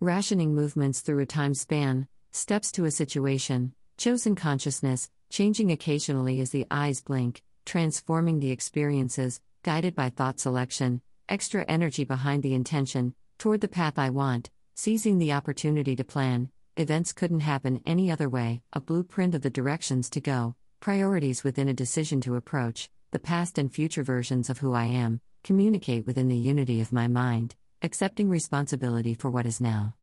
Rationing movements through a time span, steps to a situation, chosen consciousness, changing occasionally as the eyes blink, transforming the experiences, guided by thought selection, extra energy behind the intention, toward the path I want, seizing the opportunity to plan. Events couldn't happen any other way, a blueprint of the directions to go, priorities within a decision to approach, the past and future versions of who I am, communicate within the unity of my mind, accepting responsibility for what is now.